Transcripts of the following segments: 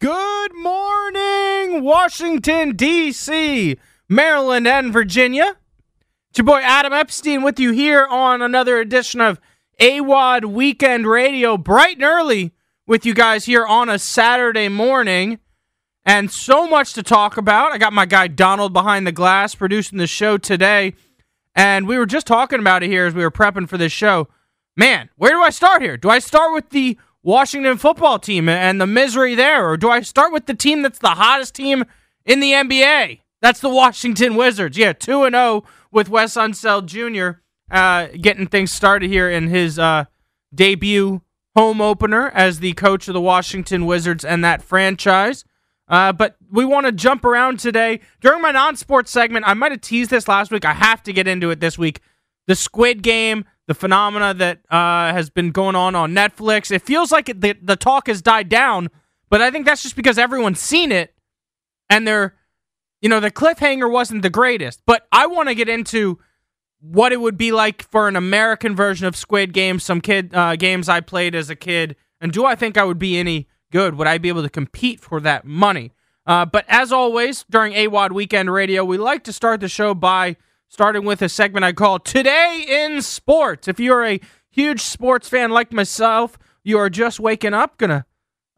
Good morning, Washington, D.C., Maryland, and Virginia. It's your boy Adam Epstein with you here on another edition of AWOD Weekend Radio, bright and early with you guys here on a Saturday morning. And so much to talk about. I got my guy Donald behind the glass producing the show today. And we were just talking about it here as we were prepping for this show. Man, where do I start here? Do I start with the Washington football team and the misery there? Or do I start with the team that's the hottest team in the NBA? That's the Washington Wizards. Yeah, 2 and 0 with Wes Unseld Jr. Uh, getting things started here in his uh, debut home opener as the coach of the Washington Wizards and that franchise. Uh, but we want to jump around today. During my non sports segment, I might have teased this last week. I have to get into it this week. The Squid Game, the phenomena that uh, has been going on on Netflix. It feels like the, the talk has died down, but I think that's just because everyone's seen it and they're, you know, the cliffhanger wasn't the greatest. But I want to get into what it would be like for an American version of Squid Game, some kid uh, games I played as a kid, and do I think I would be any good? Would I be able to compete for that money? Uh, but as always, during AWOD Weekend Radio, we like to start the show by starting with a segment I call Today in Sports. If you're a huge sports fan like myself, you are just waking up, gonna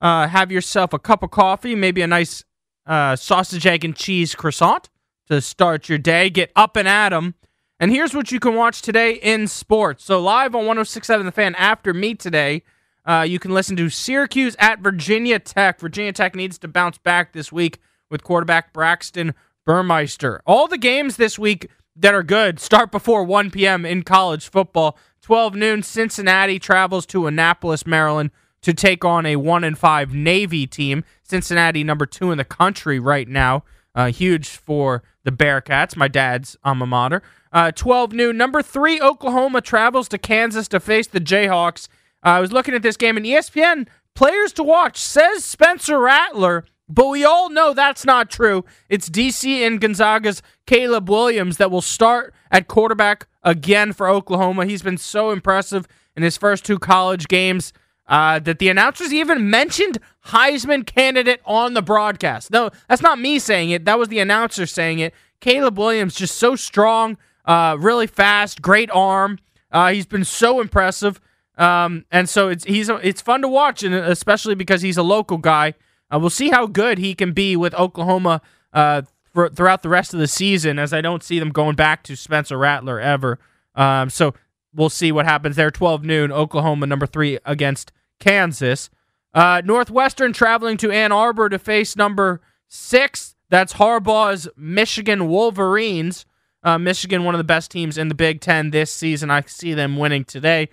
uh, have yourself a cup of coffee, maybe a nice uh, sausage, egg, and cheese croissant to start your day. Get up and at 'em. And here's what you can watch today in sports. So live on 106.7 The Fan after me today, uh, you can listen to Syracuse at Virginia Tech. Virginia Tech needs to bounce back this week with quarterback Braxton Burmeister. All the games this week that are good start before 1 p.m. in college football. 12 noon, Cincinnati travels to Annapolis, Maryland to take on a 1 and 5 Navy team. Cincinnati, number two in the country right now. Uh, huge for the Bearcats, my dad's alma mater. Uh, 12 noon, number three, Oklahoma travels to Kansas to face the Jayhawks. Uh, I was looking at this game, and ESPN players to watch says Spencer Rattler, but we all know that's not true. It's DC and Gonzaga's Caleb Williams that will start at quarterback again for Oklahoma. He's been so impressive in his first two college games uh, that the announcers even mentioned Heisman candidate on the broadcast. No, that's not me saying it. That was the announcer saying it. Caleb Williams just so strong, uh, really fast, great arm. Uh, he's been so impressive. Um, and so it's he's it's fun to watch, and especially because he's a local guy. Uh, we'll see how good he can be with Oklahoma uh, for, throughout the rest of the season, as I don't see them going back to Spencer Rattler ever. Um, so we'll see what happens there. 12 noon, Oklahoma number three against Kansas. Uh, Northwestern traveling to Ann Arbor to face number six. That's Harbaugh's Michigan Wolverines. Uh, Michigan, one of the best teams in the Big Ten this season. I see them winning today.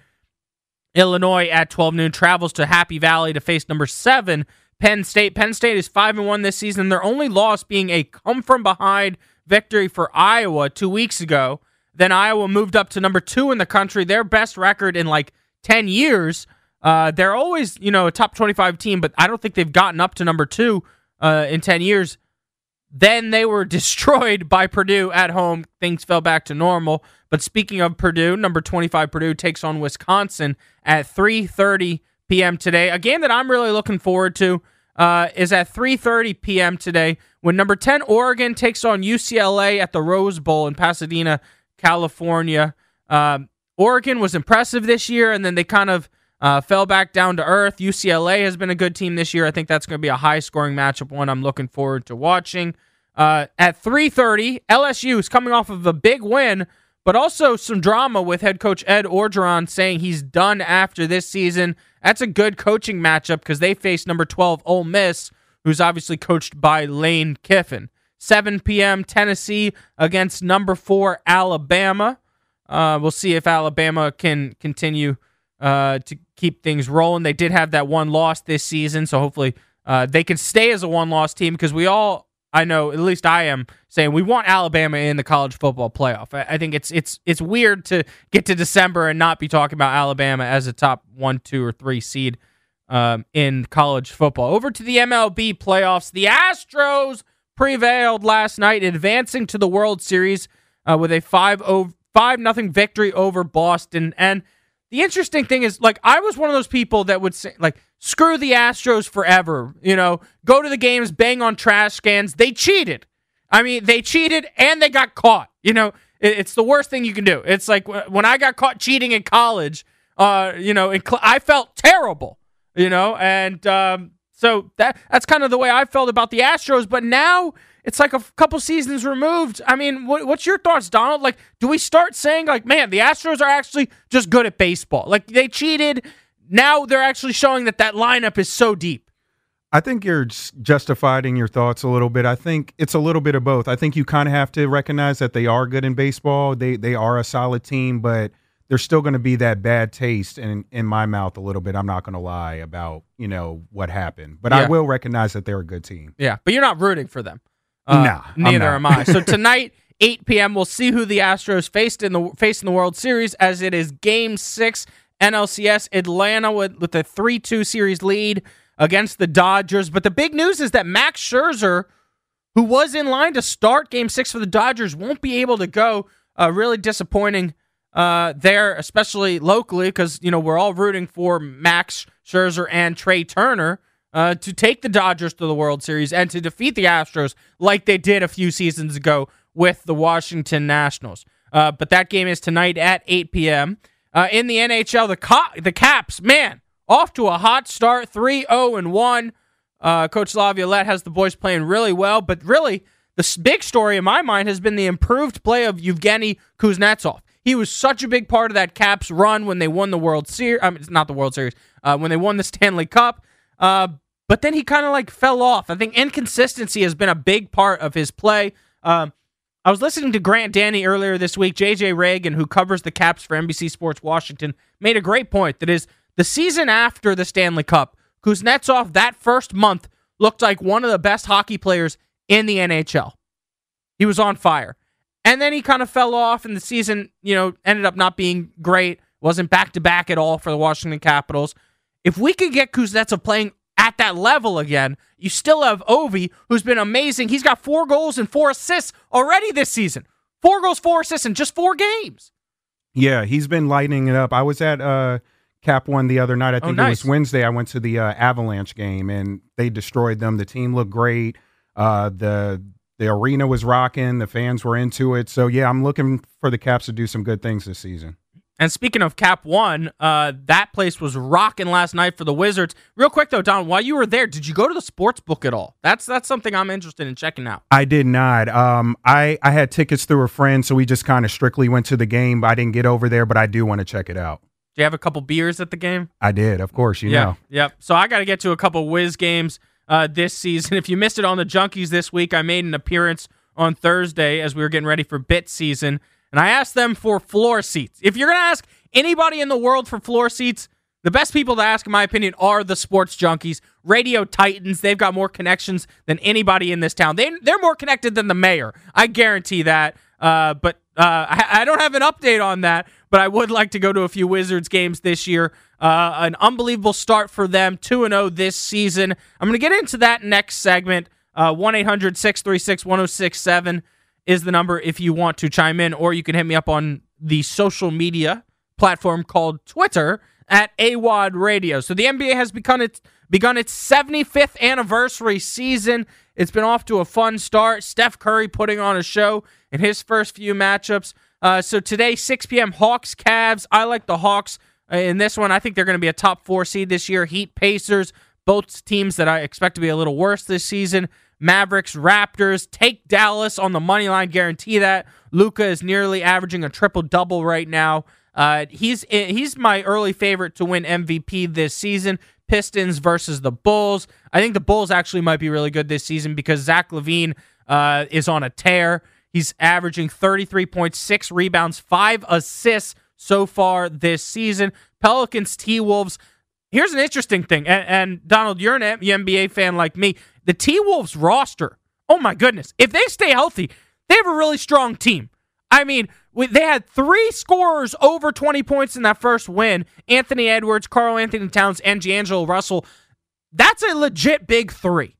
Illinois at 12 noon travels to Happy Valley to face number seven, Penn State. Penn State is 5 and 1 this season. Their only loss being a come from behind victory for Iowa two weeks ago. Then Iowa moved up to number two in the country, their best record in like 10 years. Uh, they're always, you know, a top 25 team, but I don't think they've gotten up to number two uh, in 10 years. Then they were destroyed by Purdue at home. Things fell back to normal. But speaking of Purdue, number 25 Purdue takes on Wisconsin at 3:30 p.m. today. A game that I'm really looking forward to uh, is at 3:30 p.m. today when number 10 Oregon takes on UCLA at the Rose Bowl in Pasadena, California. Um, Oregon was impressive this year, and then they kind of uh, fell back down to earth. UCLA has been a good team this year. I think that's going to be a high scoring matchup, one I'm looking forward to watching. Uh, at 3:30, LSU is coming off of a big win, but also some drama with head coach Ed Orgeron saying he's done after this season. That's a good coaching matchup because they face number 12 Ole Miss, who's obviously coached by Lane Kiffin. 7 p.m. Tennessee against number four Alabama. Uh, we'll see if Alabama can continue uh, to keep things rolling. They did have that one loss this season, so hopefully uh, they can stay as a one loss team because we all, I know, at least I am saying we want Alabama in the college football playoff. I, think it's it's it's weird to get to December and not be talking about Alabama as a top one, two, or three seed um, in college football. Over to the MLB playoffs, the Astros prevailed last night, advancing to the World Series uh, with a five five nothing victory over Boston. And the interesting thing is, like, I was one of those people that would say, like, screw the Astros forever. You know, go to the games, bang on trash cans. They cheated. I mean, they cheated and they got caught. You know, it's the worst thing you can do. It's like when I got caught cheating in college. Uh, you know, cl- I felt terrible. You know, and um, so that that's kind of the way I felt about the Astros. But now it's like a couple seasons removed. I mean, what, what's your thoughts, Donald? Like, do we start saying like, man, the Astros are actually just good at baseball? Like they cheated. Now they're actually showing that that lineup is so deep. I think you're justified in your thoughts a little bit. I think it's a little bit of both. I think you kind of have to recognize that they are good in baseball. They they are a solid team, but there's still going to be that bad taste in in my mouth a little bit. I'm not going to lie about you know what happened, but yeah. I will recognize that they're a good team. Yeah, but you're not rooting for them. Uh, nah, neither am I. So tonight, 8 p.m. We'll see who the Astros faced in the face in the World Series as it is Game Six NLCS Atlanta with with a three two series lead against the Dodgers. But the big news is that Max Scherzer, who was in line to start Game Six for the Dodgers, won't be able to go. Uh, really disappointing uh, there, especially locally, because you know we're all rooting for Max Scherzer and Trey Turner uh, to take the Dodgers to the World Series and to defeat the Astros like they did a few seasons ago with the Washington Nationals. Uh, but that game is tonight at 8 p.m. Uh, in the NHL, the Co- the Caps, man, off to a hot start, 3-0 and one. Uh, Coach Laviolette has the boys playing really well, but really the big story in my mind has been the improved play of Evgeny Kuznetsov. He was such a big part of that Caps run when they won the World Series. I mean, it's not the World Series. Uh, when they won the Stanley Cup. Uh, but then he kind of like fell off. I think inconsistency has been a big part of his play. Um, I was listening to Grant Danny earlier this week. JJ Regan, who covers the Caps for NBC Sports Washington, made a great point. That is the season after the Stanley Cup, Kuznetsov that first month looked like one of the best hockey players in the NHL. He was on fire. And then he kind of fell off, and the season, you know, ended up not being great. Wasn't back to back at all for the Washington Capitals. If we could get Kuznetsov playing at that level again, you still have Ovi, who's been amazing. He's got four goals and four assists already this season. Four goals, four assists in just four games. Yeah, he's been lighting it up. I was at uh, Cap One the other night. I oh, think oh, nice. it was Wednesday. I went to the uh, Avalanche game and they destroyed them. The team looked great. Uh, the the arena was rocking. The fans were into it. So yeah, I'm looking for the Caps to do some good things this season. And speaking of Cap One, uh, that place was rocking last night for the Wizards. Real quick though, Don, while you were there, did you go to the sports book at all? That's that's something I'm interested in checking out. I did not. Um, I I had tickets through a friend, so we just kind of strictly went to the game. I didn't get over there, but I do want to check it out. Do you have a couple beers at the game? I did, of course. You yeah, know. Yep. So I got to get to a couple Wiz games uh, this season. If you missed it on the Junkies this week, I made an appearance on Thursday as we were getting ready for bit season, and I asked them for floor seats. If you're gonna ask anybody in the world for floor seats, the best people to ask, in my opinion, are the sports junkies, radio titans. They've got more connections than anybody in this town. They they're more connected than the mayor. I guarantee that. Uh, but uh, I, I, don't have an update on that. But I would like to go to a few Wizards games this year. Uh, an unbelievable start for them, two and zero oh this season. I'm going to get into that next segment. Uh, one 800 636 1067 is the number if you want to chime in, or you can hit me up on the social media platform called Twitter at AWOD Radio. So the NBA has begun its begun its 75th anniversary season. It's been off to a fun start. Steph Curry putting on a show in his first few matchups. Uh, so today, 6 p.m. Hawks Cavs. I like the Hawks in this one. I think they're going to be a top four seed this year. Heat Pacers, both teams that I expect to be a little worse this season. Mavericks, Raptors. Take Dallas on the money line, guarantee that. Luka is nearly averaging a triple double right now. Uh, he's he's my early favorite to win MVP this season. Pistons versus the Bulls. I think the Bulls actually might be really good this season because Zach LaVine uh, is on a tear. He's averaging 33.6 rebounds, five assists so far this season. Pelicans, T Wolves. Here's an interesting thing, and, and Donald, you're an NBA fan like me. The T Wolves roster, oh my goodness, if they stay healthy, they have a really strong team. I mean, they had three scorers over 20 points in that first win Anthony Edwards, Karl-Anthony Towns, and D'Angelo Russell. That's a legit big three.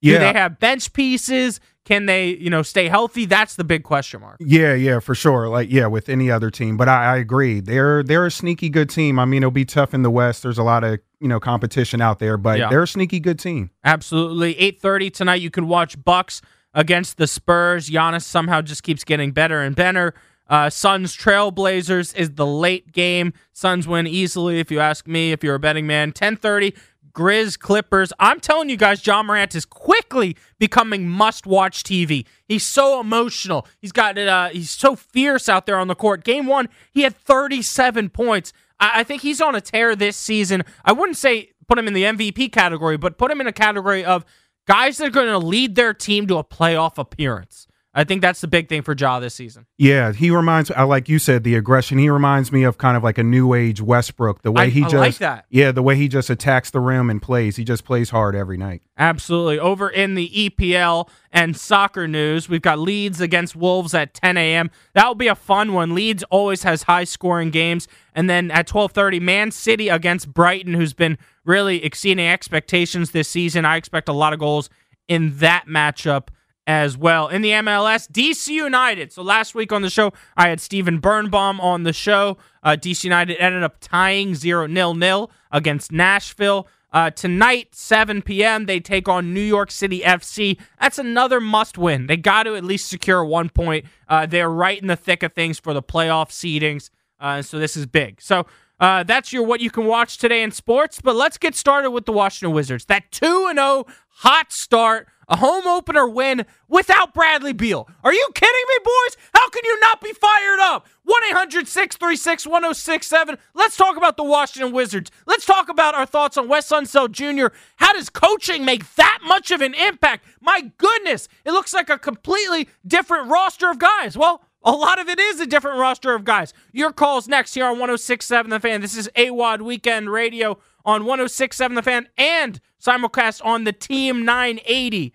Yeah. Do they have bench pieces? Can they, you know, stay healthy? That's the big question mark. Yeah, yeah, for sure. Like, yeah, with any other team. But I, I agree. They're they're a sneaky good team. I mean, it'll be tough in the West. There's a lot of you know competition out there, but yeah. they're a sneaky good team. Absolutely. Eight thirty tonight. You can watch Bucks against the Spurs. Giannis somehow just keeps getting better and better. Uh, Suns Trailblazers is the late game. Suns win easily, if you ask me. If you're a betting man, 10:30. Grizz Clippers. I'm telling you guys, Ja Morant is quickly becoming must-watch TV. He's so emotional. He's got it. Uh, he's so fierce out there on the court. Game one, he had 37 points. I, I think he's on a tear this season. I wouldn't say put him in the MVP category, but put him in a category of guys that are going to lead their team to a playoff appearance. I think that's the big thing for Ja this season. Yeah, he reminds, like you said, the aggression. He reminds me of kind of like a new age Westbrook. The way I, he I just, like that. yeah, the way he just attacks the rim and plays. He just plays hard every night. Absolutely. Over in the EPL and soccer news, we've got Leeds against Wolves at 10 a.m. That will be a fun one. Leeds always has high scoring games, and then at 12:30, Man City against Brighton, who's been really exceeding expectations this season. I expect a lot of goals in that matchup as well. In the MLS, DC United. So last week on the show, I had Steven Birnbaum on the show. Uh, DC United ended up tying 0 0 0 against Nashville. Uh, tonight, 7 p.m., they take on New York City FC. That's another must win. They got to at least secure one point. Uh, they're right in the thick of things for the playoff seedings. Uh, so this is big. So uh, that's your what you can watch today in sports. But let's get started with the Washington Wizards. That 2 0 hot start a home opener win without Bradley Beal. Are you kidding me, boys? How can you not be fired up? 1 800 636 1067. Let's talk about the Washington Wizards. Let's talk about our thoughts on Wes Unseld Jr. How does coaching make that much of an impact? My goodness, it looks like a completely different roster of guys. Well, a lot of it is a different roster of guys. Your calls next here on 1067 The Fan. This is AWOD Weekend Radio on 1067 The Fan and simulcast on the Team 980.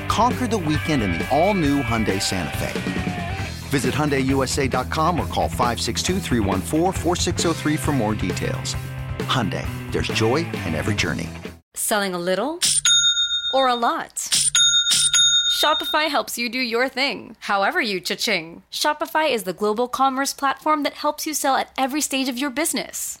Conquer the weekend in the all-new Hyundai Santa Fe. Visit HyundaiUSA.com or call 562 for more details. Hyundai, there's joy in every journey. Selling a little or a lot? Shopify helps you do your thing, however you cha-ching. Shopify is the global commerce platform that helps you sell at every stage of your business.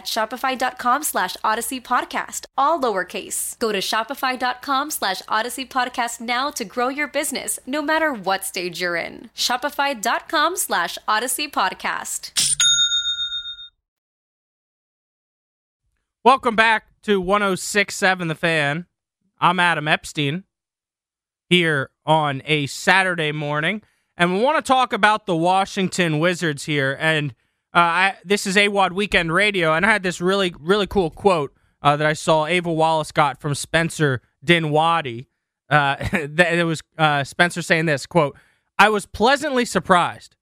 shopify.com slash odyssey podcast, all lowercase. Go to shopify.com slash odyssey podcast now to grow your business, no matter what stage you're in. Shopify.com slash odyssey podcast. Welcome back to 1067 The Fan. I'm Adam Epstein here on a Saturday morning, and we want to talk about the Washington Wizards here. And uh, I, this is AWOD Weekend Radio, and I had this really, really cool quote uh, that I saw Ava Wallace got from Spencer Dinwiddie. Uh, that it was uh, Spencer saying this quote: "I was pleasantly surprised."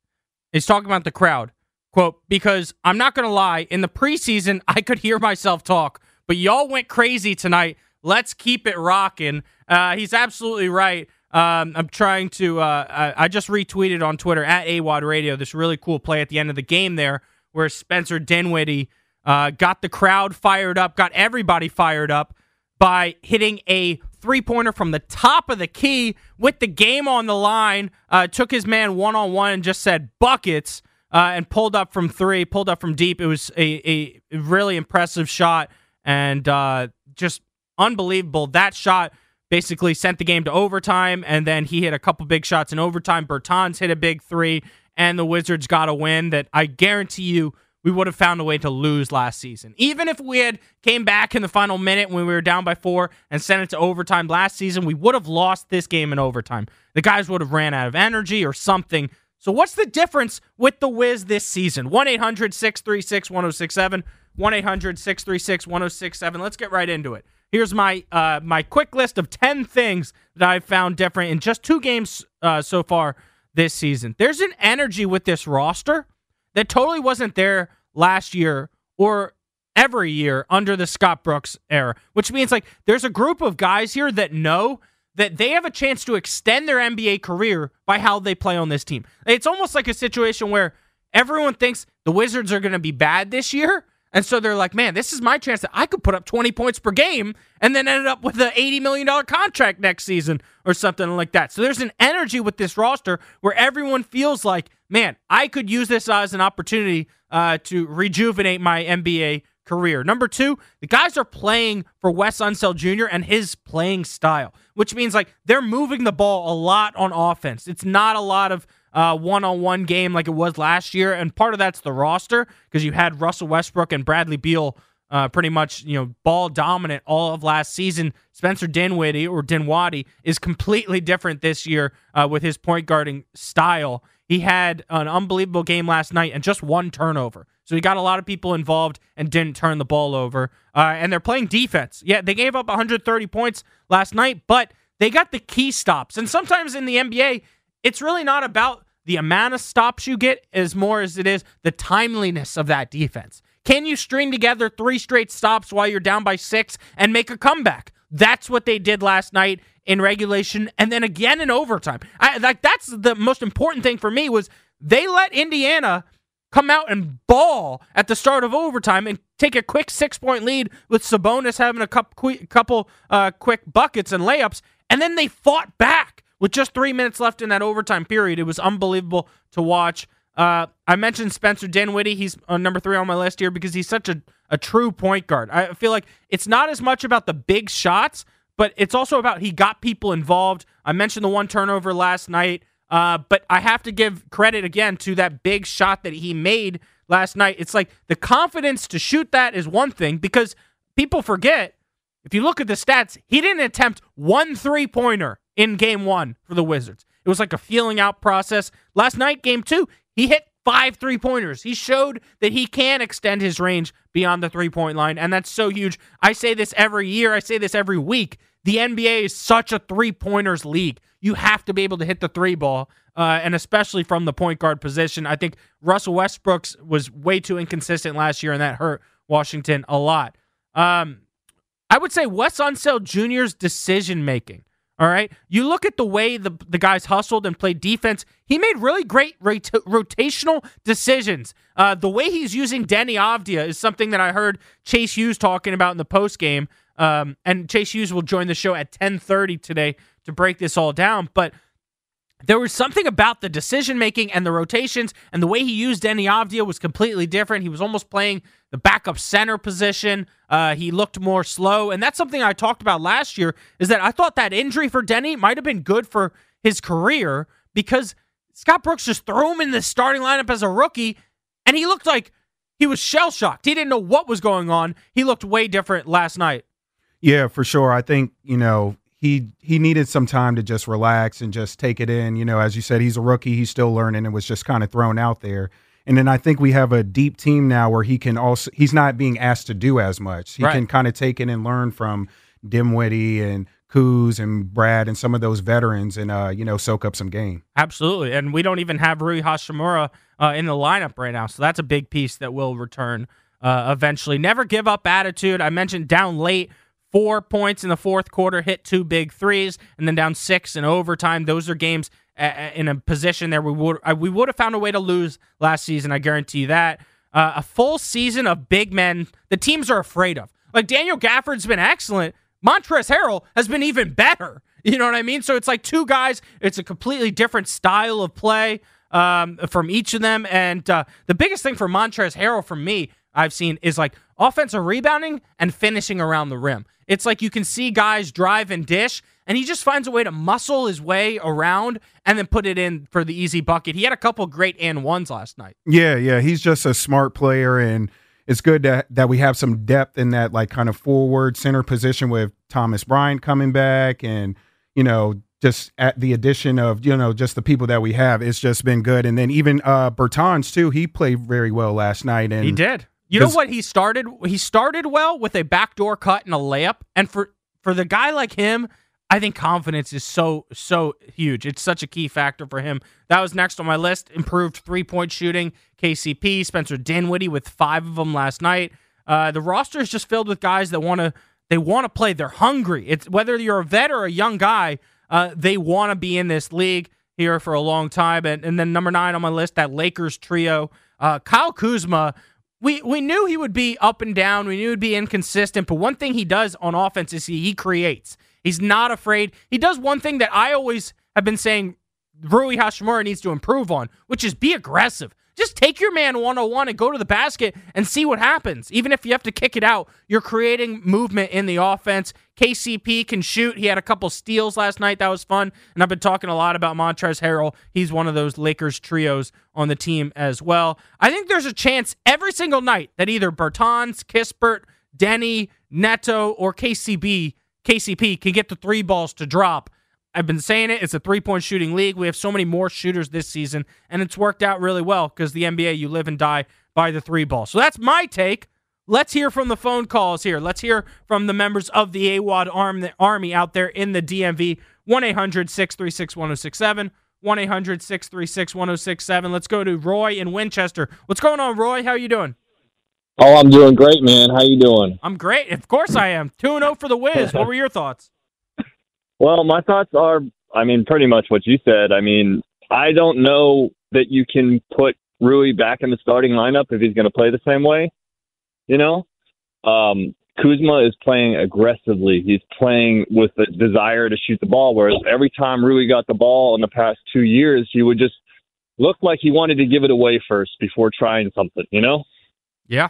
He's talking about the crowd. Quote, because I'm not going to lie, in the preseason, I could hear myself talk, but y'all went crazy tonight. Let's keep it rocking. Uh, he's absolutely right. Um, I'm trying to, uh, I, just retweeted on Twitter at AWOD Radio this really cool play at the end of the game there where Spencer Dinwiddie uh, got the crowd fired up, got everybody fired up by hitting a three pointer from the top of the key with the game on the line. Uh, took his man one on one and just said buckets uh, and pulled up from three, pulled up from deep. It was a, a really impressive shot and uh, just unbelievable. That shot basically sent the game to overtime, and then he hit a couple big shots in overtime. Bertans hit a big three, and the Wizards got a win that I guarantee you we would have found a way to lose last season. Even if we had came back in the final minute when we were down by four and sent it to overtime last season, we would have lost this game in overtime. The guys would have ran out of energy or something. So what's the difference with the Wiz this season? 1-800-636-1067, 1-800-636-1067. Let's get right into it. Here's my uh, my quick list of 10 things that I've found different in just two games uh, so far this season. There's an energy with this roster that totally wasn't there last year or every year under the Scott Brooks era, which means like there's a group of guys here that know that they have a chance to extend their NBA career by how they play on this team. It's almost like a situation where everyone thinks the Wizards are going to be bad this year. And so they're like, man, this is my chance that I could put up 20 points per game and then end up with an $80 million contract next season or something like that. So there's an energy with this roster where everyone feels like, man, I could use this as an opportunity uh, to rejuvenate my NBA career. Number two, the guys are playing for Wes Unseld Jr. and his playing style, which means like they're moving the ball a lot on offense. It's not a lot of uh, one-on-one game like it was last year, and part of that's the roster because you had Russell Westbrook and Bradley Beal uh, pretty much you know ball dominant all of last season. Spencer Dinwiddie or Dinwiddie is completely different this year uh, with his point guarding style. He had an unbelievable game last night and just one turnover. So he got a lot of people involved and didn't turn the ball over. Uh, and they're playing defense. Yeah, they gave up 130 points last night, but they got the key stops. And sometimes in the NBA, it's really not about the amount of stops you get as more as it is the timeliness of that defense. Can you string together three straight stops while you're down by six and make a comeback? That's what they did last night in regulation and then again in overtime. I, like that's the most important thing for me was they let Indiana come out and ball at the start of overtime and take a quick six point lead with Sabonis having a couple uh, quick buckets and layups, and then they fought back with just three minutes left in that overtime period. It was unbelievable to watch. Uh, I mentioned Spencer Dinwiddie. He's uh, number three on my list here because he's such a, a true point guard. I feel like it's not as much about the big shots, but it's also about he got people involved. I mentioned the one turnover last night. Uh, but I have to give credit again to that big shot that he made last night. It's like the confidence to shoot that is one thing because people forget. If you look at the stats, he didn't attempt one three pointer in game one for the Wizards. It was like a feeling out process. Last night, game two, he hit five three pointers. He showed that he can extend his range beyond the three point line, and that's so huge. I say this every year, I say this every week the NBA is such a three pointers league. You have to be able to hit the three ball, uh, and especially from the point guard position. I think Russell Westbrook's was way too inconsistent last year, and that hurt Washington a lot. Um, I would say Wes Unseld Jr.'s decision making. All right. You look at the way the, the guys hustled and played defense. He made really great rot- rotational decisions. Uh, the way he's using Deni Avdija is something that I heard Chase Hughes talking about in the post game. Um, and Chase Hughes will join the show at 10:30 today to break this all down. But there was something about the decision making and the rotations and the way he used Deni Avdija was completely different. He was almost playing the backup center position. Uh, he looked more slow, and that's something I talked about last year. Is that I thought that injury for Deni might have been good for his career because Scott Brooks just threw him in the starting lineup as a rookie, and he looked like he was shell shocked. He didn't know what was going on. He looked way different last night. Yeah, for sure. I think you know he he needed some time to just relax and just take it in. You know, as you said, he's a rookie, he's still learning, and was just kind of thrown out there. And then I think we have a deep team now where he can also he's not being asked to do as much. He right. can kind of take it and learn from Dinwiddie and Kuz and Brad and some of those veterans and uh, you know soak up some game. Absolutely, and we don't even have Rui Hachimura uh, in the lineup right now, so that's a big piece that will return uh, eventually. Never give up attitude. I mentioned down late four points in the fourth quarter, hit two big threes, and then down six in overtime. Those are games in a position there we would uh, we would have found a way to lose last season. I guarantee you that. Uh, a full season of big men, the teams are afraid of. Like Daniel Gafford's been excellent. Montrezl Harrell has been even better. You know what I mean? So it's like two guys. It's a completely different style of play um, from each of them. And uh, the biggest thing for Montrezl Harrell for me I've seen is like offensive rebounding and finishing around the rim. It's like you can see guys drive and dish, and he just finds a way to muscle his way around and then put it in for the easy bucket. He had a couple great and ones last night. Yeah, yeah, he's just a smart player, and it's good that that we have some depth in that like kind of forward center position with Thomas Bryant coming back, and you know just at the addition of you know just the people that we have, it's just been good. And then even uh Bertans too, he played very well last night, and he did. You know what he started? He started well with a backdoor cut and a layup. And for for the guy like him, I think confidence is so so huge. It's such a key factor for him. That was next on my list. Improved three point shooting. KCP Spencer Dinwiddie with five of them last night. Uh, the roster is just filled with guys that want to they want to play. They're hungry. It's whether you're a vet or a young guy. Uh, they want to be in this league here for a long time. And, and then number nine on my list, that Lakers trio. Uh, Kyle Kuzma we we knew he would be up and down. We knew he'd be inconsistent. But one thing he does on offense is he, he creates. He's not afraid. He does one thing that I always have been saying Rui Hachimura needs to improve on, which is be aggressive. Just take your man 101 and go to the basket and see what happens. Even if you have to kick it out, you're creating movement in the offense. KCP can shoot. He had a couple steals last night. That was fun. And I've been talking a lot about Montrezl Harrell. He's one of those Lakers trios on the team as well. I think there's a chance every single night that either Bertans, Kispert, Deni, Neto, or KCB, KCP can get the three balls to drop I've been saying it. It's a three point shooting league. We have so many more shooters this season, and it's worked out really well because the NBA, you live and die by the three ball. So that's my take. Let's hear from the phone calls here. Let's hear from the members of the AWOD arm, the Army out there in the DMV. 1 800 636 1067. 1 800 636 1067. Let's go to Roy in Winchester. What's going on, Roy? How are you doing? Oh, I'm doing great, man. How you doing? I'm great. Of course I am. 2 0 for the Wiz. what were your thoughts? Well, my thoughts are, I mean, pretty much what you said. I mean, I don't know that you can put Rui back in the starting lineup if he's going to play the same way. You know, um, Kuzma is playing aggressively. He's playing with the desire to shoot the ball. Whereas every time Rui got the ball in the past two years, he would just look like he wanted to give it away first before trying something. You know? Yeah.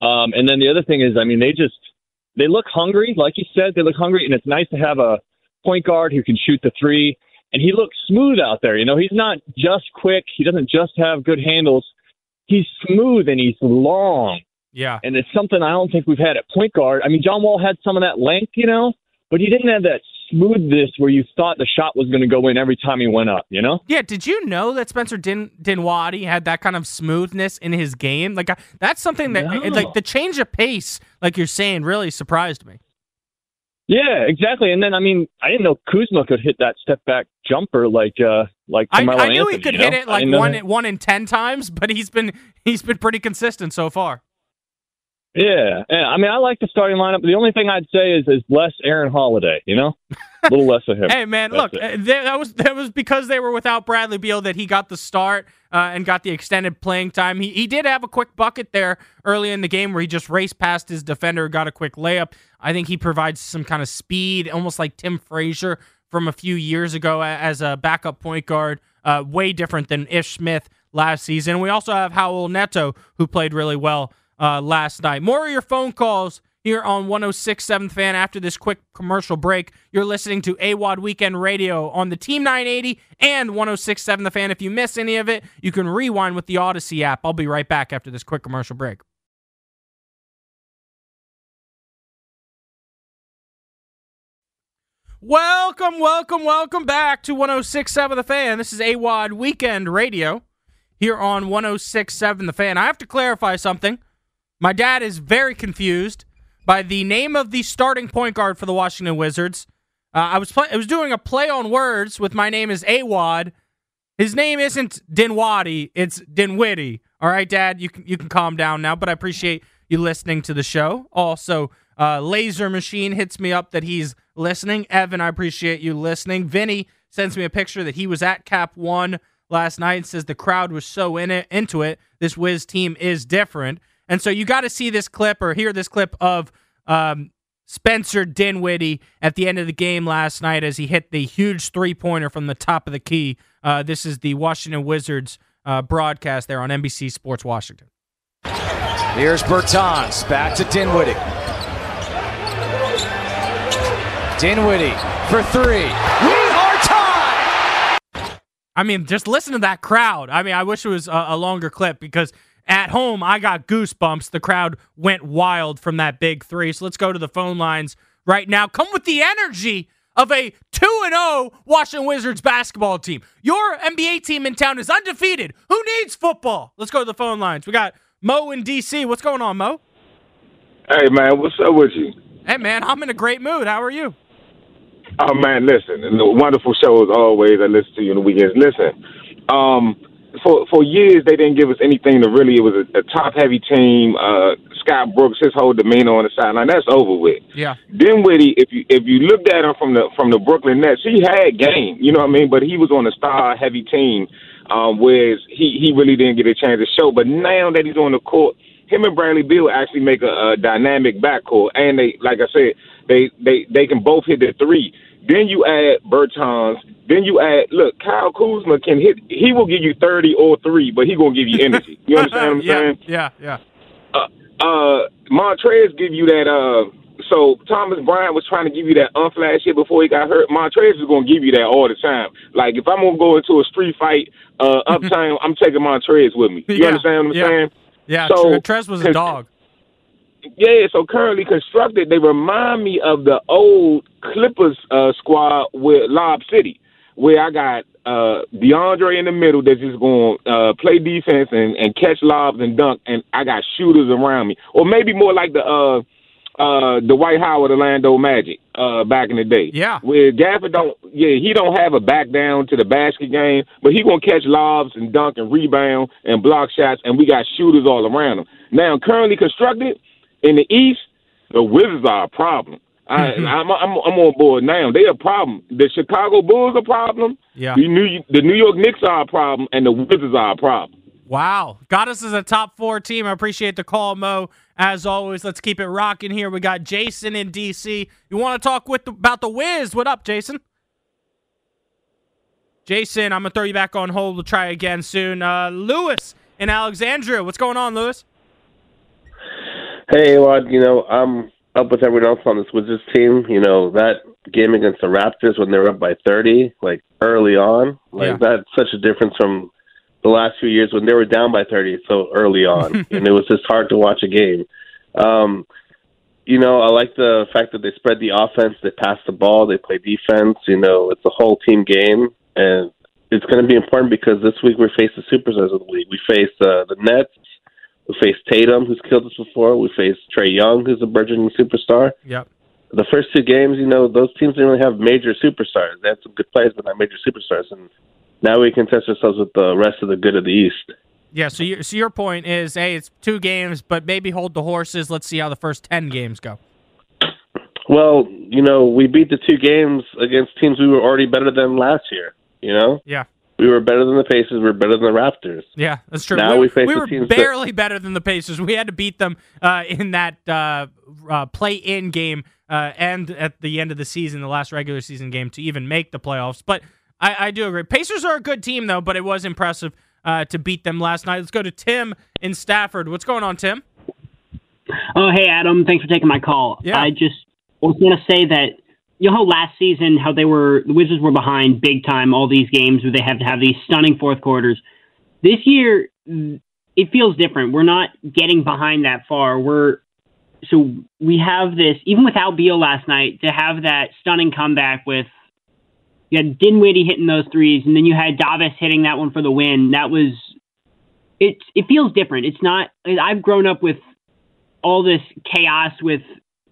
Um, and then the other thing is, I mean, they just they look hungry, like you said. They look hungry, and it's nice to have a point guard who can shoot the three. And he looks smooth out there. You know, he's not just quick. He doesn't just have good handles. He's smooth and he's long. Yeah. And it's something I don't think we've had at point guard. I mean, John Wall had some of that length, you know, but he didn't have that smoothness where you thought the shot was going to go in every time he went up, you know? Yeah, did you know that Spencer Din- Dinwiddie had that kind of smoothness in his game? Like that's something that no. like the change of pace, like you're saying, really surprised me. Yeah, exactly. And then I mean, I didn't know Kuzma could hit that step back jumper like uh like I, I knew he could you hit it like one one in ten times, but he's been he's been pretty consistent so far. Yeah, yeah. I mean, I like the starting lineup. The only thing I'd say is is less Aaron Holiday. You know, a little less of him. Hey man, That's look, uh, that was that was because they were without Bradley Beal that he got the start uh, and got the extended playing time. He he did have a quick bucket there early in the game where he just raced past his defender, got a quick layup. I think he provides some kind of speed, almost like Tim Frazier from a few years ago as a backup point guard. Uh, way different than Ish Smith last season. We also have Raul Neto who played really well uh, last night. More of your phone calls here on 1067 Fan after this quick commercial break. You're listening to AWOD Weekend Radio on the Team 980 and 1067 The Fan. If you miss any of it, you can rewind with the Odyssey app. I'll be right back after this quick commercial break. Welcome, welcome, welcome back to 1067 The Fan. This is AWOD Weekend Radio here on 1067 The Fan. I have to clarify something. My dad is very confused by the name of the starting point guard for the Washington Wizards. Uh, I was play- I was doing a play on words with my name is Awad. His name isn't Dinwiddie, it's Dinwiddie. All right, Dad, you can you can calm down now. But I appreciate you listening to the show. Also, uh, Laser Machine hits me up that he's listening. Evan, I appreciate you listening. Vinny sends me a picture that he was at Cap One last night and says the crowd was so in it into it. This Wiz team is different, and so you got to see this clip or hear this clip of um, Spencer Dinwiddie at the end of the game last night as he hit the huge three pointer from the top of the key. Uh, this is the Washington Wizards uh, broadcast there on NBC Sports Washington. Here's Bertans back to Dinwiddie. Dinwiddie for three. We are tied. I mean, just listen to that crowd. I mean, I wish it was a, a longer clip because at home I got goosebumps. The crowd went wild from that big three. So let's go to the phone lines right now. Come with the energy of a 2 and 0 Washington Wizards basketball team. Your NBA team in town is undefeated. Who needs football? Let's go to the phone lines. We got Mo in DC. What's going on, Mo? Hey man, what's up with you? Hey man, I'm in a great mood. How are you? Oh man, listen, the wonderful show as always. I listen to you on the weekends. Listen, um, for for years they didn't give us anything to really. It was a, a top heavy team. Uh, Scott Brooks, his whole demeanor on the sideline, that's over with. Yeah. Dinwiddie, if you if you looked at him from the from the Brooklyn Nets, he had game. You know what I mean? But he was on a star heavy team, um, whereas he he really didn't get a chance to show. But now that he's on the court, him and Bradley Beal actually make a, a dynamic backcourt, and they like I said, they they they can both hit the three. Then you add Bertans. Then you add look, Kyle Kuzma can hit. He will give you thirty or three, but he gonna give you energy. You understand what I'm yeah, saying? yeah, yeah. uh Montrez give you that uh so Thomas Bryant was trying to give you that unflash shit before he got hurt. Montrez is gonna give you that all the time. Like if I'm gonna go into a street fight, uh uptown, I'm taking Montrez with me. You Yeah, understand what I'm yeah. saying? Yeah, So- Tre- Trez was a dog. Yeah, so currently constructed, they remind me of the old Clippers uh, squad with Lob City, where I got uh, DeAndre in the middle that's just going to uh, play defense and, and catch lobs and dunk, and I got shooters around me, or maybe more like the uh, uh, the Dwight Howard Orlando Magic uh, back in the day. Yeah. where Gafford don't, yeah, he don't have a back down to the basket game, but he gonna catch lobs and dunk and rebound and block shots, and we got shooters all around him. Now, currently constructed in the East, the Wizards are a problem. I, Mm-hmm. I'm, I'm I'm on board now. They a problem. The Chicago Bulls are a problem. Yeah. The New the New York Knicks are a problem, and the Wizards are a problem. Wow. Got us as a top four team. I appreciate the call, Mo. As always, let's keep it rocking here. We got Jason in DC. You want to talk with about the Wiz? What up, Jason? Jason, I'm gonna throw you back on hold. We'll try again soon. Uh, Lewis in Alexandria. What's going on, Lewis? Hey, Rod, you know, I'm up with everyone else on this Wizards team. You know, that game against the Raptors when they were up by 30, like early on, like Yeah. that's such a difference from the last few years when they were down by 30 so early on. and it was just hard to watch a game. Um, you know, I like the fact that they spread the offense, they pass the ball, they play defense. You know, it's a whole team game. And it's going to be important because this week we face the superstars of the league. We face uh, the Nets. We face Tatum, who's killed us before. We face Trae Young, who's a burgeoning superstar. Yep. the first two games, you know, those teams didn't really have major superstars. They had some good players, but not major superstars. And now we can test ourselves with the rest of the good of the East. Yeah. So, you, so your point is, hey, it's two games, but maybe hold the horses. Let's see how the first ten games go. Well, you know, we beat the two games against teams we were already better than last year. You know, Yeah. We were better than the Pacers. We were better than the Raptors. Yeah, that's true. Now we, we face we the were teams that- barely better than the Pacers. We had to beat them uh, in that uh, uh, play-in game uh, and at the end of the season, the last regular season game, to even make the playoffs. But I, I do agree. Pacers are a good team, though, but it was impressive uh, to beat them last night. Let's go to Tim in Stafford. What's going on, Tim? Oh, hey, Adam. Thanks for taking my call. Yeah. I just was going to say that, you know, how last season, how they were, the Wizards were behind big time all these games where they have to have these stunning fourth quarters. This year, it feels different. We're not getting behind that far. We're, so we have this, even without Beal last night, to have that stunning comeback with, you had Dinwiddie hitting those threes, and then you had Davis hitting that one for the win. That was, it, it feels different. It's not, I've grown up with all this chaos with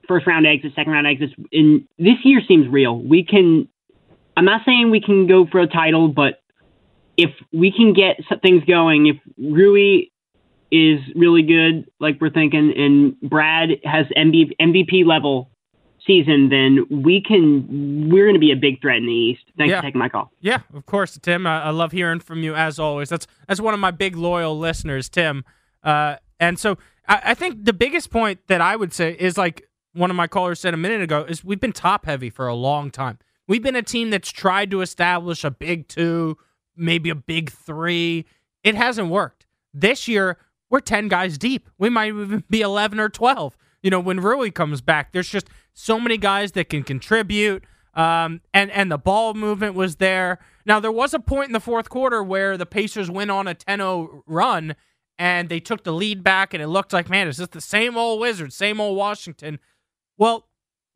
first round exits, second round exits, and this year seems real. We can. I'm not saying we can go for a title, but if we can get things going, if Rui is really good, like we're thinking, and Brad has MVP level season, then we can. We're going to be a big threat in the East. Thanks Yeah. for taking my call. Yeah, of course, Tim. I, I love hearing from you as always. That's that's one of my big loyal listeners, Tim. Uh, and so I, I think the biggest point that I would say is like one of my callers said a minute ago is we've been top heavy for a long time. We've been a team that's tried to establish a big two, maybe a big three. It hasn't worked. This year, we're 10 guys deep. We might even be 11 or 12. You know, when Rui comes back, there's just so many guys that can contribute. Um, and, and the ball movement was there. Now, there was a point in the fourth quarter where the Pacers went on a 10 0 run and they took the lead back, and it looked like, man, is this the same old Wizards, same old Washington? Well,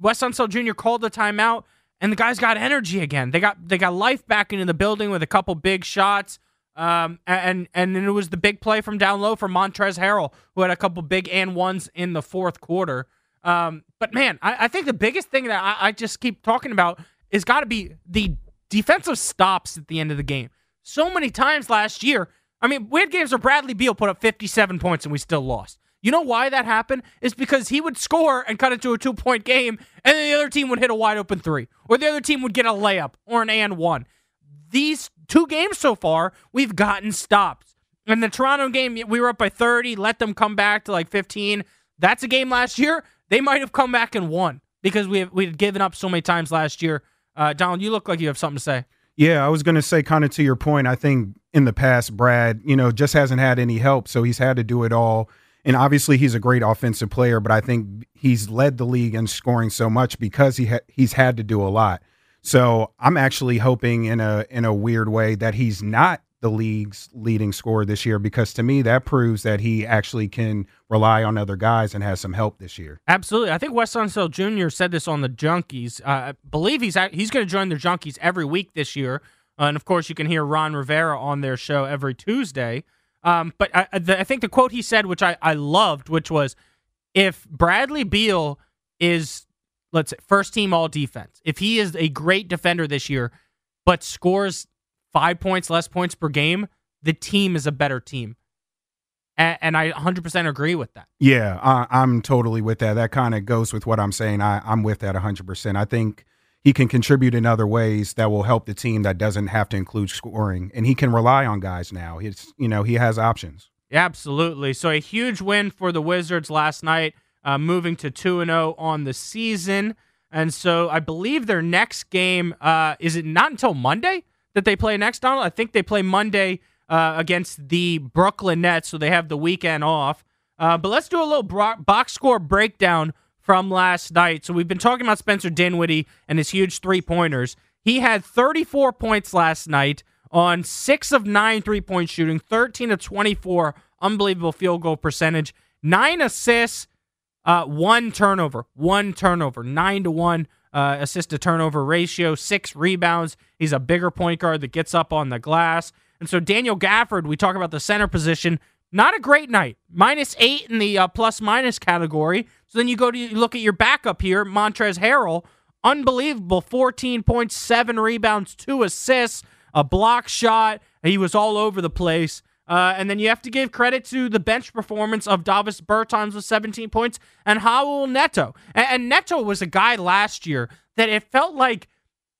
Wes Unseld Jr. called the timeout, and the guys got energy again. They got they got life back into the building with a couple big shots. Um, and and then it was the big play from down low for Montrezl Harrell, who had a couple big and ones in the fourth quarter. Um, but man, I, I think the biggest thing that I, I just keep talking about is got to be the defensive stops at the end of the game. So many times last year, I mean, we had games where Bradley Beal put up 57 points and we still lost. You know why that happened? Is because he would score and cut it to a two point game, and then the other team would hit a wide open three, or the other team would get a layup or an and one. These two games so far, we've gotten stops. In the Toronto game, we were up by 30, let them come back to like 15. That's a game last year. They might have come back and won because we have, we had given up so many times last year. Uh, Donald, you look like you have something to say. Yeah, I was going to say, kind of to your point, I think in the past, Brad, you know, just hasn't had any help. So he's had to do it all. And obviously, he's a great offensive player, but I think he's led the league in scoring so much because he ha- he's had to do a lot. So I'm actually hoping in a in a weird way that he's not the league's leading scorer this year because to me that proves that he actually can rely on other guys and has some help this year. Absolutely. I think Wes Unseld Jr. said this on the Junkies. Uh, I believe he's he's going to join the Junkies every week this year. Uh, and of course, you can hear Ron Rivera on their show every Tuesday. Um, but I, the, I think the quote he said, which I, I loved, which was if Bradley Beal is, let's say, first team all defense, if he is a great defender this year, but scores five points less points per game, the team is a better team. And, and I 100% agree with that. Yeah, I, I'm totally with that. That kind of goes with what I'm saying. I, I'm with that 100%. I think he can contribute in other ways that will help the team that doesn't have to include scoring, and he can rely on guys now. he's you know he has options. Absolutely. So a huge win for the Wizards last night, uh, moving to two and zero on the season. And so I believe their next game uh, is it not until Monday that they play next, Donald? I think they play Monday uh, against the Brooklyn Nets, so they have the weekend off. Uh, but let's do a little bro- box score breakdown from last night. So we've been talking about Spencer Dinwiddie and his huge three pointers. He had 34 points last night on six of nine three point shooting, 13 of 24, unbelievable field goal percentage, nine assists, uh, one turnover, one turnover, nine to one uh, assist to turnover ratio, six rebounds. He's a bigger point guard that gets up on the glass. And so Daniel Gafford, we talk about the center position, not a great night. Minus eight in the uh, plus minus category. So then you go to you look at your backup here, Montrezl Harrell, unbelievable, 14.7 rebounds, two assists, a block shot. He was all over the place. Uh, and then you have to give credit to the bench performance of Davis Bertans with 17 points and Raul Neto. And, and Neto was a guy last year that it felt like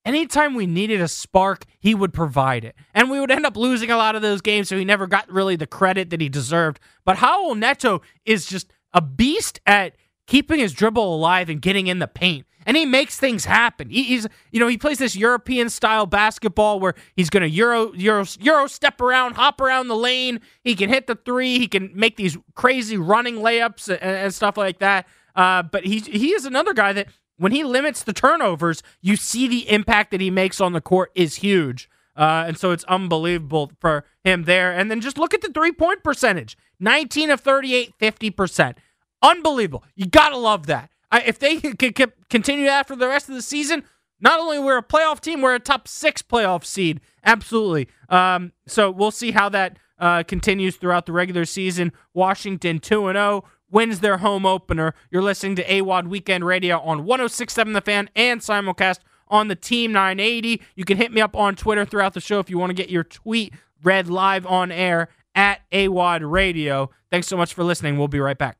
anytime we needed a spark, he would provide it. And we would end up losing a lot of those games, so he never got really the credit that he deserved. But Raul Neto is just a beast at keeping his dribble alive and getting in the paint and he makes things happen. He, he's, you know, he plays this European style basketball where he's going to euro, euro, euro step around, hop around the lane. He can hit the three. He can make these crazy running layups and, and stuff like that. Uh, but he he is another guy that when he limits the turnovers, you see the impact that he makes on the court is huge. Uh, and so it's unbelievable for him there. And then just look at the three point percentage 19 of 38, 50%. Unbelievable. You got to love that. I, if they can continue that for the rest of the season, not only we're a playoff team, we're a top six playoff seed. Absolutely. Um, so we'll see how that uh, continues throughout the regular season. Washington 2 0 wins their home opener. You're listening to AWOD Weekend Radio on 1067 The Fan and simulcast on the Team 980. You can hit me up on Twitter throughout the show if you want to get your tweet read live on air at AWOD Radio. Thanks so much for listening. We'll be right back.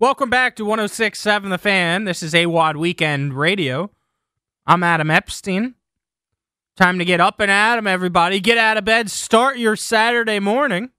Welcome back to 1067 The Fan. This is AWOD Weekend Radio. I'm Adam Epstein. Time to get up and Adam, everybody. Get out of bed. Start your Saturday morning.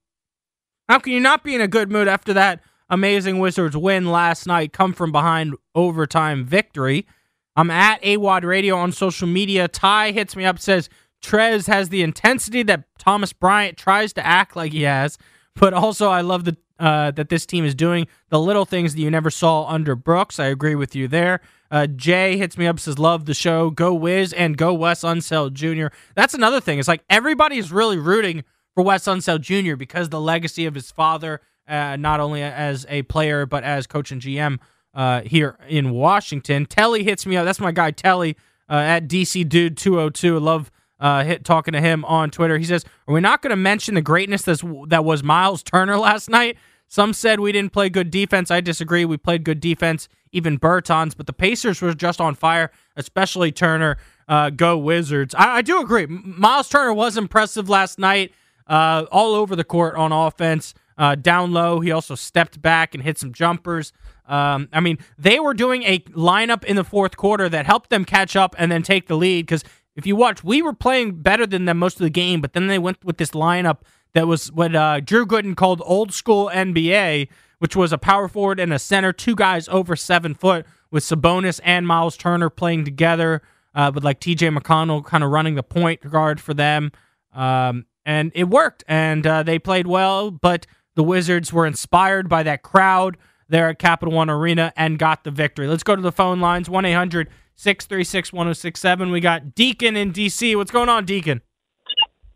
How can you not be in a good mood after that amazing Wizards win last night? Come from behind overtime victory. I'm at AWOD Radio on social media. Ty hits me up, says Trez has the intensity that Thomas Bryant tries to act like he has, but also I love the uh, that this team is doing, the little things that you never saw under Brooks. I agree with you there. Uh, Jay hits me up, says, Love the show. Go Wiz and go Wes Unseld Jr. That's another thing. It's like everybody is really rooting for Wes Unseld Jr. because the legacy of his father, uh, not only as a player, but as coach and GM uh, here in Washington. Telly hits me up. That's my guy, Telly, uh, at DC Dude 202. Love uh, hit talking to him on Twitter. He says, "Are we not going to mention the greatness that's, that was Miles Turner last night? Some said we didn't play good defense. I disagree. We played good defense, even Bertans, but the Pacers were just on fire, especially Turner. Uh, go Wizards. I, I, do agree. Miles Turner was impressive last night, uh, all over the court on offense. Uh, down low, he also stepped back and hit some jumpers. Um, I mean, they were doing a lineup in the fourth quarter that helped them catch up and then take the lead. Because if you watch, we were playing better than them most of the game, but then they went with this lineup that was what uh, Drew Gooden called old school NBA, which was a power forward and a center, two guys over seven foot, with Sabonis and Miles Turner playing together, uh, with like TJ McConnell kind of running the point guard for them. Um, and it worked, and uh, they played well, but the Wizards were inspired by that crowd there at Capital One Arena and got the victory. Let's go to the phone lines 1 800 636 1067. We got Deacon in D.C. What's going on, Deacon?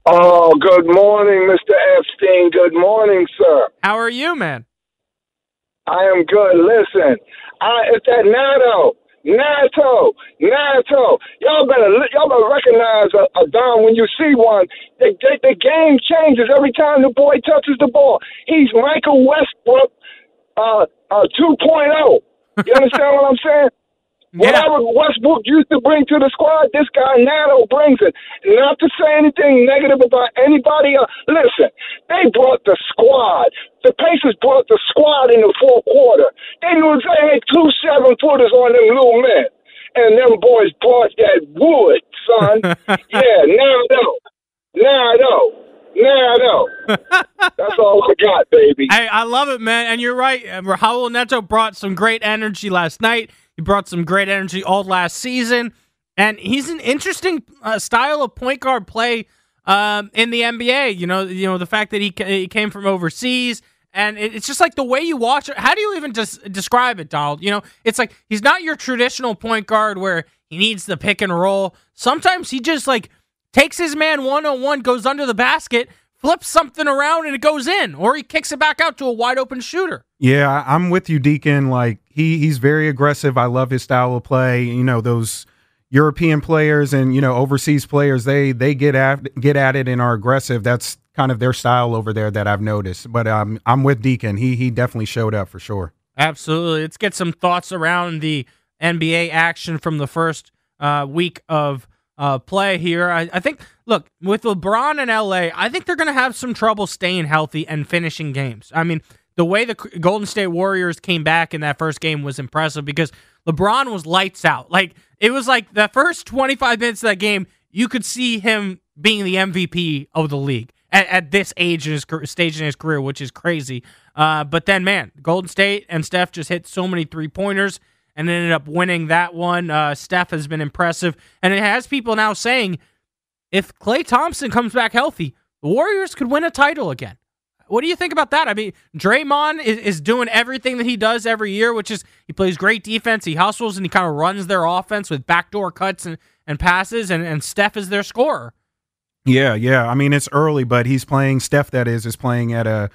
Oh, good morning, Mr. Epstein. Good morning, sir. How are you, man? I am good. Listen, I, it's that Nato, Nato, Nato. Y'all better y'all better recognize a, a Don when you see one. The, the, the game changes every time the boy touches the ball. He's Michael Westbrook, uh, uh 2.0. You understand what I'm saying? Whatever Westbrook used to bring to the squad, this guy Nato brings it. Not to say anything negative about anybody else. Listen, they brought the squad. The Pacers brought the squad in the fourth quarter. They knew they had two seven footers on them little men. And them boys brought that wood, son. yeah, now I know. Now I know. Now I know. That's all I got, baby. Hey, I love it, man. And you're right. Raul Neto brought some great energy last night. He brought some great energy all last season. And he's an interesting uh, style of point guard play um, in the NBA. You know, you know the fact that he, he came from overseas, and it, it's just like the way you watch it. How do you even just describe it, Donald? You know, it's like he's not your traditional point guard where he needs the pick and roll. Sometimes he just like takes his man one on one, goes under the basket, flips something around, and it goes in, or he kicks it back out to a wide open shooter. Yeah, I'm with you, Deacon. Like he he's very aggressive. I love his style of play. You know those European players and you know overseas players. They they get at get at it and are aggressive. That's kind of their style over there that I've noticed. But um, I'm with Deacon. He he definitely showed up for sure. Absolutely. Let's get some thoughts around the NBA action from the first uh, week of uh, play here. I, I think, look, with LeBron in LA, I think they're going to have some trouble staying healthy and finishing games. I mean, the way the Golden State Warriors came back in that first game was impressive because LeBron was lights out. Like, it was like the first 25 minutes of that game, you could see him being the MVP of the league at, at this age in his stage in his career, which is crazy. Uh, but then, man, Golden State and Steph just hit so many three pointers and ended up winning that one. Uh, Steph has been impressive, and it has people now saying if Klay Thompson comes back healthy, the Warriors could win a title again. What do you think about that? I mean, Draymond is, is doing everything that he does every year, which is he plays great defense, he hustles, and he kind of runs their offense with backdoor cuts and, and passes, and, and Steph is their scorer. Yeah, yeah. I mean, it's early, but he's playing. Steph, that is, is playing at a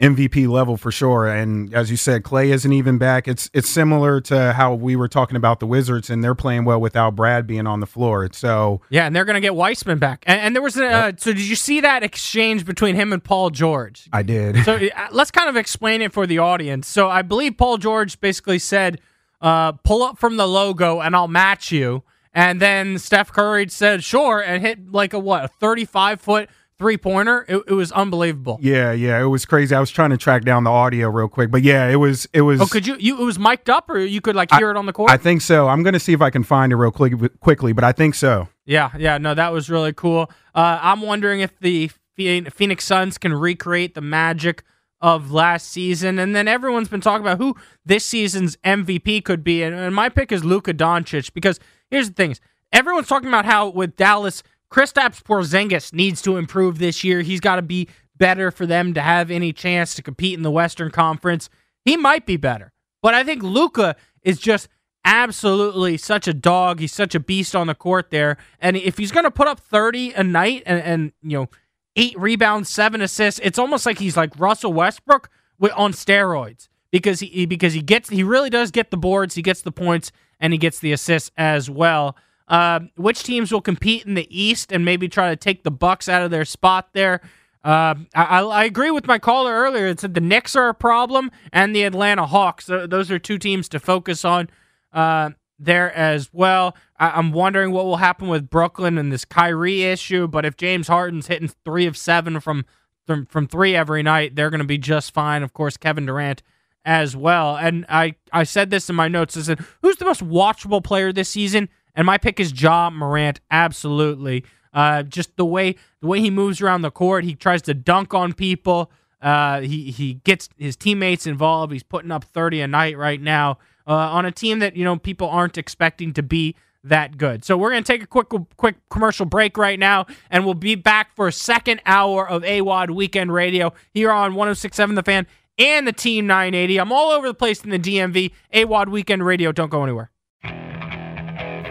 MVP level for sure. And as you said, Klay isn't even back. It's it's similar to how we were talking about the Wizards, and they're playing well without Brad being on the floor. So yeah, and they're going to get Wiseman back. And, and there was a, yep. uh, so did you see that exchange between him and Paul George? I did. So uh, let's kind of explain it for the audience. So I believe Paul George basically said, uh, "Pull up from the logo, and I'll match you." And then Steph Curry said, "Sure," and hit like a what a thirty-five foot three pointer. It, it, was unbelievable. Yeah, yeah, it was crazy. I was trying to track down the audio real quick, but yeah, it was it was. Oh, could you? You it was mic'd up, or you could like hear I, it on the court. I think so. I'm gonna see if I can find it real quick quickly, but I think so. Yeah, yeah, no, that was really cool. Uh, I'm wondering if the Phoenix Suns can recreate the magic of last season, and then everyone's been talking about who this season's MVP could be, and, and my pick is Luka Doncic because here's the thing: everyone's talking about how with Dallas Kristaps Porzingis needs to improve this year. He's got to be better for them to have any chance to compete in the Western Conference. He might be better, but I think Luka is just absolutely such a dog. He's such a beast on the court there, and if he's going to put up thirty a night and, and you know eight rebounds, seven assists, it's almost like he's like Russell Westbrook on steroids because he because he gets he really does get the boards, he gets the points, and he gets the assists as well. Uh, which teams will compete in the East and maybe try to take the Bucks out of their spot there? Uh, I, I, agree with my caller earlier. It said the Knicks are a problem and the Atlanta Hawks. Those are two teams to focus on uh, there as well. I, am wondering what will happen with Brooklyn and this Kyrie issue. But if James Harden's hitting three of seven from from, from three every night, they're going to be just fine. Of course, Kevin Durant as well. And I, I said this in my notes. I said, who's the most watchable player this season? And my pick is Ja Morant. Absolutely. Uh, just the way the way he moves around the court, he tries to dunk on people. Uh, he he gets his teammates involved. He's putting up 30 a night right now uh, on a team that you know people aren't expecting to be that good. So we're gonna take a quick quick commercial break right now, and we'll be back for a second hour of AWOD Weekend Radio here on 106.7 The Fan and the Team 980. I'm all over the place in the DMV. AWOD Weekend Radio. Don't go anywhere.